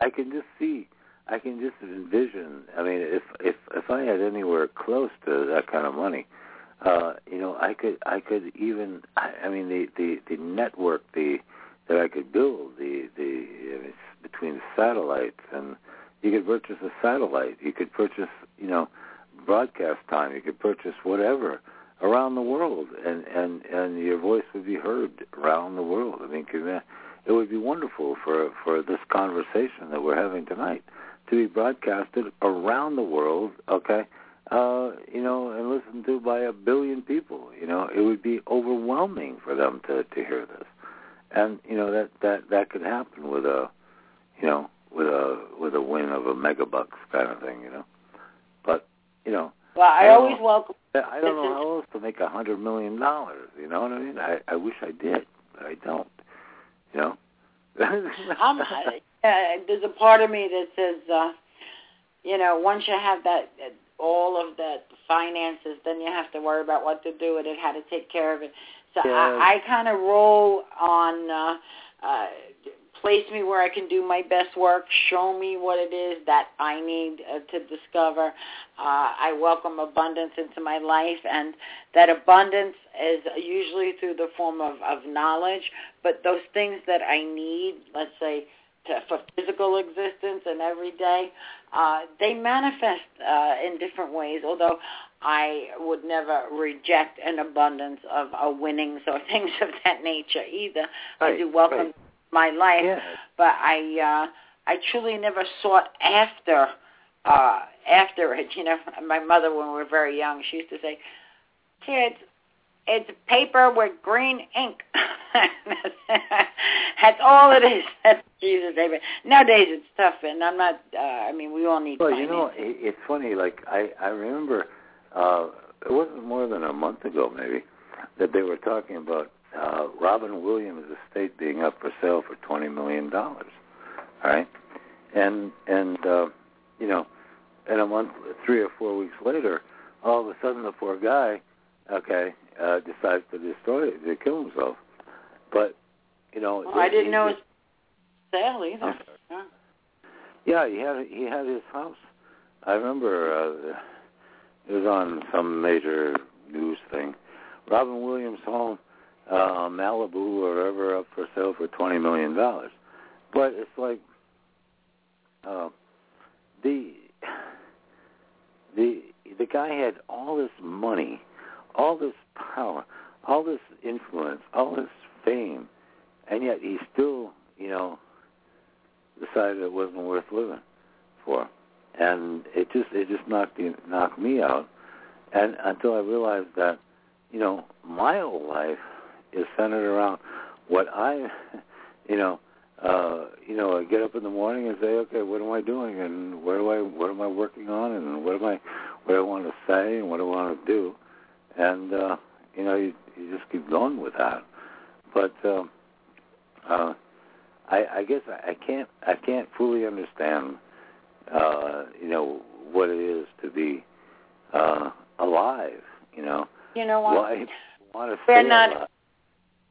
I can just see, I can just envision. I mean, if if if I had anywhere close to that kind of money, uh, Uh, you know, I could I could even. I, I mean, the the the network the that I could build the the I mean, between satellites and you could purchase a satellite. You could purchase you know broadcast time. You could purchase whatever around the world, and and and your voice would be heard around the world. I mean, can uh, it would be wonderful for for this conversation that we're having tonight to be broadcasted around the world. Okay, uh, you know, and listened to by a billion people. You know, it would be overwhelming for them to to hear this, and you know that that that could happen with a, you know, with a with a win of a megabucks kind of thing. You know, but you know. Well, I, I always welcome. I don't know how else to make a hundred million dollars. You know what I mean? I I wish I did, but I don't. You know. <laughs> I'm, uh, there's a part of me that says, uh, you know, once you have that, uh, all of that finances, then you have to worry about what to do with it, how to take care of it. So Yeah. I, I kind of roll on, uh, uh, place me where I can do my best work, show me what it is that I need uh, to discover. Uh, I welcome abundance into my life, and that abundance is usually through the form of, of knowledge, but those things that I need, let's say, for physical existence and every day, uh, they manifest uh, in different ways, although I would never reject an abundance of uh, winnings <laughs> or things of that nature either. I do welcome right. my life, Yeah. but I uh, I truly never sought after uh, after it. You know, my mother when we were very young, she used to say, "Kids, it's paper with green ink." <laughs> That's all it is. That's used to nowadays it's tough, and I'm not. Uh, I mean, we all need. Well, you know, it, it's funny. Like I, I remember uh, it wasn't more than a month ago, maybe, that they were talking about uh, Robin Williams' estate being up for sale for twenty million dollars. All right, and and uh, you know, and a month, three or four weeks later, all of a sudden the poor guy, okay, uh, decides to destroy it, to kill himself. But you know, well, I didn't know it was sale either. Yeah. yeah, he had he had his house. I remember uh, it was on some major news thing. Robin Williams' home uh, Malibu or wherever up for sale for twenty million dollars. But it's like uh, the <sighs> the the guy had all this money, all this power, all this influence, all this fame, and yet he still, you know, decided it wasn't worth living for. And it just it just knocked knocked me out. And until I realized that, you know, my whole life is centered around what I, <laughs> you know, uh, you know, I get up in the morning and say, okay, what am I doing, and where do I, what am I working on, and what am I, what I want to say, and what I want to do, and uh, you know, you, you just keep going with that. But uh, uh, I, I guess I, I can't, I can't fully understand, uh, you know, what it is to be uh, alive. You know, you know what? Why to We're not. alive?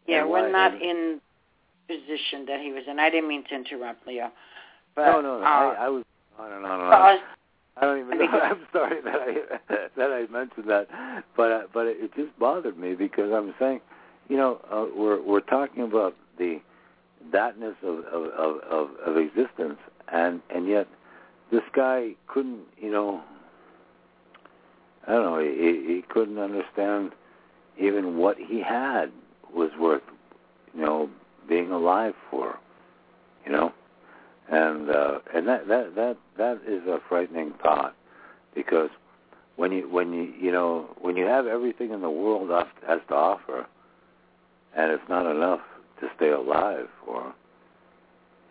Yeah, And we're why- not in position that he was in. I didn't mean to interrupt, Leo. But, no, no, no. uh, I, I was on and on and on. I don't even know. <laughs> I'm sorry that I <laughs> that I mentioned that, but uh, but it just bothered me because I'm saying, you know, uh, we're we're talking about the thatness of of, of of of existence, and and yet this guy couldn't, you know, I don't know, he he couldn't understand even what he had was worth, you know, being alive for, you know and uh, and that that that that is a frightening thought because when you when you you know when you have everything in the world has to offer, and it's not enough to stay alive for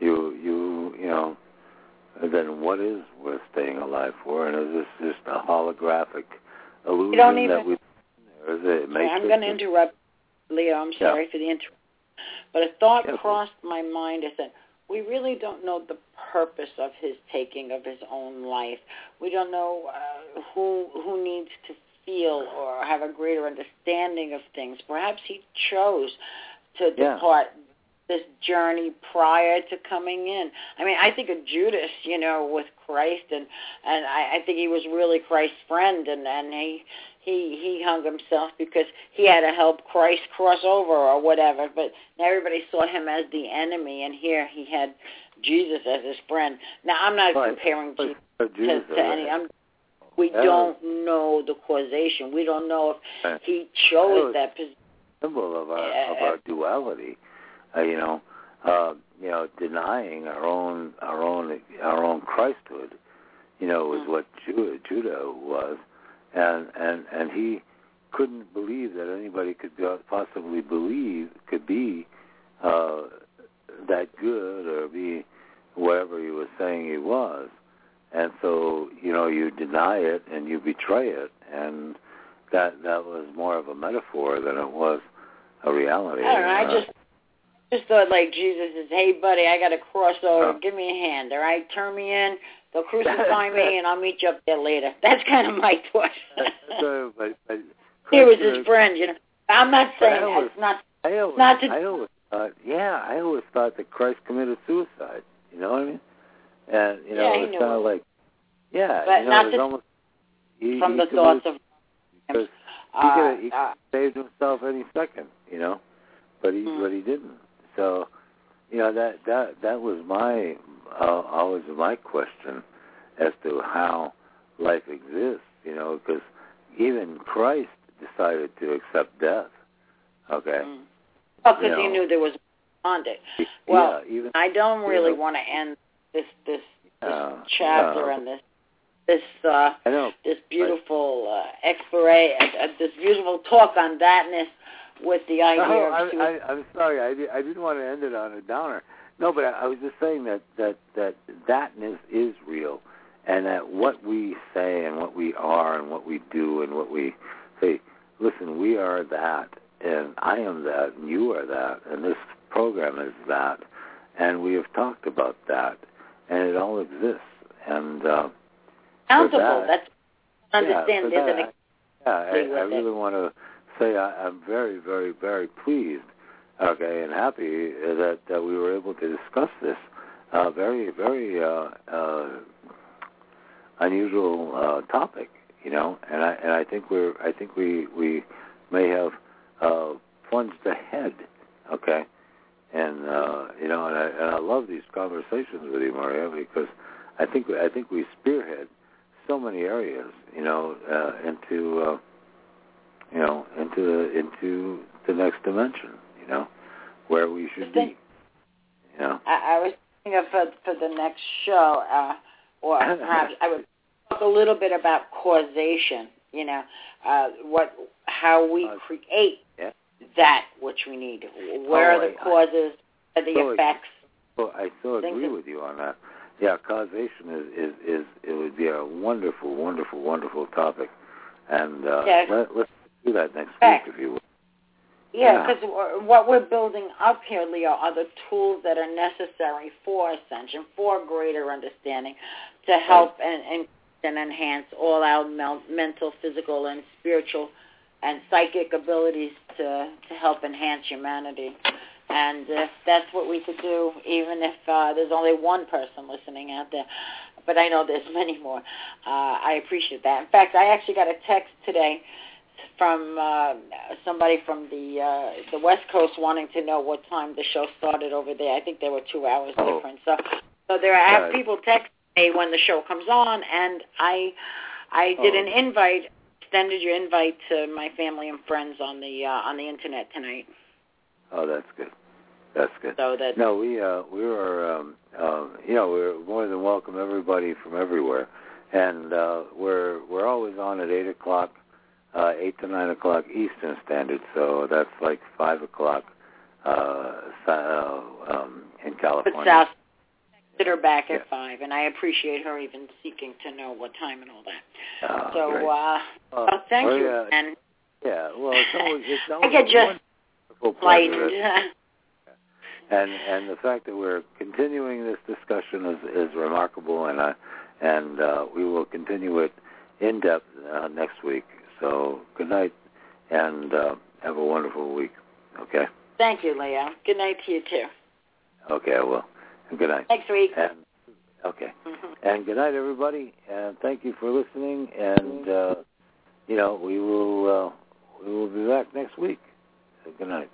you you you know then what is worth staying alive for and is this just a holographic illusion even- that we or is it Okay, I'm going to interrupt, Leo. I'm Yeah. sorry for the interrupt. But a thought Yeah, crossed my mind is that we really don't know the purpose of his taking of his own life. We don't know uh, who who needs to feel or have a greater understanding of things. Perhaps he chose to Yeah. depart this journey prior to coming in. I mean, I think of Judas, you know, with Christ, and and I, I think he was really Christ's friend, and and he he he hung himself because he had to help Christ cross over or whatever. But everybody saw him as the enemy, and here he had Jesus as his friend. Now I'm not Right. comparing Jesus but to, Jesus, to any. I'm, we Yeah. don't know the causation. We don't know if he chose was- that position. symbol of our Yeah. of our duality. Uh, you know, uh, you know, denying our own our own our own Christhood. You know, was Mm. what Judah, Judah was, and and and he couldn't believe that anybody could possibly believe could be uh, that good or be whatever he was saying he was. And so, you know, you deny it and you betray it, and that that was more of a metaphor than it was a reality. I know. I Uh, just just thought like Jesus is, hey buddy, I got to cross over. Oh. Give me a hand, all right? Turn me in. They'll <laughs> crucify me, and I'll meet you up there later. <laughs> That's kind of my thought. <laughs> so, but, but he was his friend, you know. I'm not saying I that. was- It's not. I always, Not to- I always thought, yeah, I always thought that Christ committed suicide. You know what I mean? And you know, Yeah, he it's kind of like, yeah, But you know, not it was to- almost he, From he the thoughts of because he uh, could have uh, saved himself any second, you know, but he Hmm. but he didn't. So, you know that that that was my uh, always my question as to how life exists, you know, because even Christ decided to accept death. Okay. mm. Oh, because you he knew there was it. Well, yeah, even I don't really Yeah. want to end this this this uh, chapter uh, and this this uh know. this beautiful uh, exploration, uh, this beautiful talk on thatness with the idea No, of I. I, I'm sorry. I, di- I didn't want to end it on a downer. No, but I, I was just saying that that that thatness is real, and that what we say and what we are and what we do and what we say, listen, we are that, and I am that, and you are that, and this program is that, and we have talked about that, and it all exists. And uh, Accountable. that- That's understand. yeah, that, yeah, I, I really want to say I, I'm very, very, very pleased, okay, and happy that that we were able to discuss this uh, very, very uh, uh, unusual uh, topic, you know, and I and I think we're I think we we may have uh, plunged ahead, okay, and uh, you know, and I, and I love these conversations with you, Maria, because I think I think we spearhead so many areas, you know, uh, into uh, you know into the into the next dimension, you know, where we should be, you know. I, I was thinking of for, for the next show, uh, or <laughs> perhaps I would talk a little bit about causation. You know, uh, what how we Uh, create yeah. that which we need. Where Oh, are the I- I- causes? What are the So, effects? Well, I so agree with you on that. Yeah, causation is, is is it would be a wonderful, wonderful, wonderful topic, and uh, Yes. let, let's do that next Fact. week if you will. Yeah, yeah. because what we're building up here, Leo, are the tools that are necessary for ascension, for greater understanding, to help and, and and enhance all our mental, physical, and spiritual and psychic abilities to to help enhance humanity. And if that's what we could do, even if uh, there's only one person listening out there, but I know there's <laughs> many more. Uh, I appreciate that. In fact, I actually got a text today from uh, somebody from the uh, the West Coast wanting to know what time the show started over there. I think there were two hours Oh. difference. So, so there I have Right. people text me when the show comes on, and I I did Oh. an invite, extended your invite to my family and friends on the uh, on the internet tonight. Oh, that's good. That's good. So that No, we uh, we were um, uh, you know we're more than welcome everybody from everywhere, and uh, we're we're always on at eight o'clock, uh, eight to nine o'clock Eastern Standard. So that's like five o'clock uh, uh, um, in California. South consider back at Yeah. five, and I appreciate her even seeking to know what time and all that. Oh, so great. uh, well, thank well, you, yeah, and yeah. Well, it's <laughs> always it's I get just lightened. <laughs> and and the fact that we're continuing this discussion is is remarkable, and I and uh, we will continue it in depth uh, next week. So good night, and uh, have a wonderful week. Okay. Thank you, Leo. Good night to you too. Okay, I will. And good night. Next week. And okay. Mhm. And good night, everybody. And thank you for listening. And uh, you know we will uh, we will be back next week. So good night.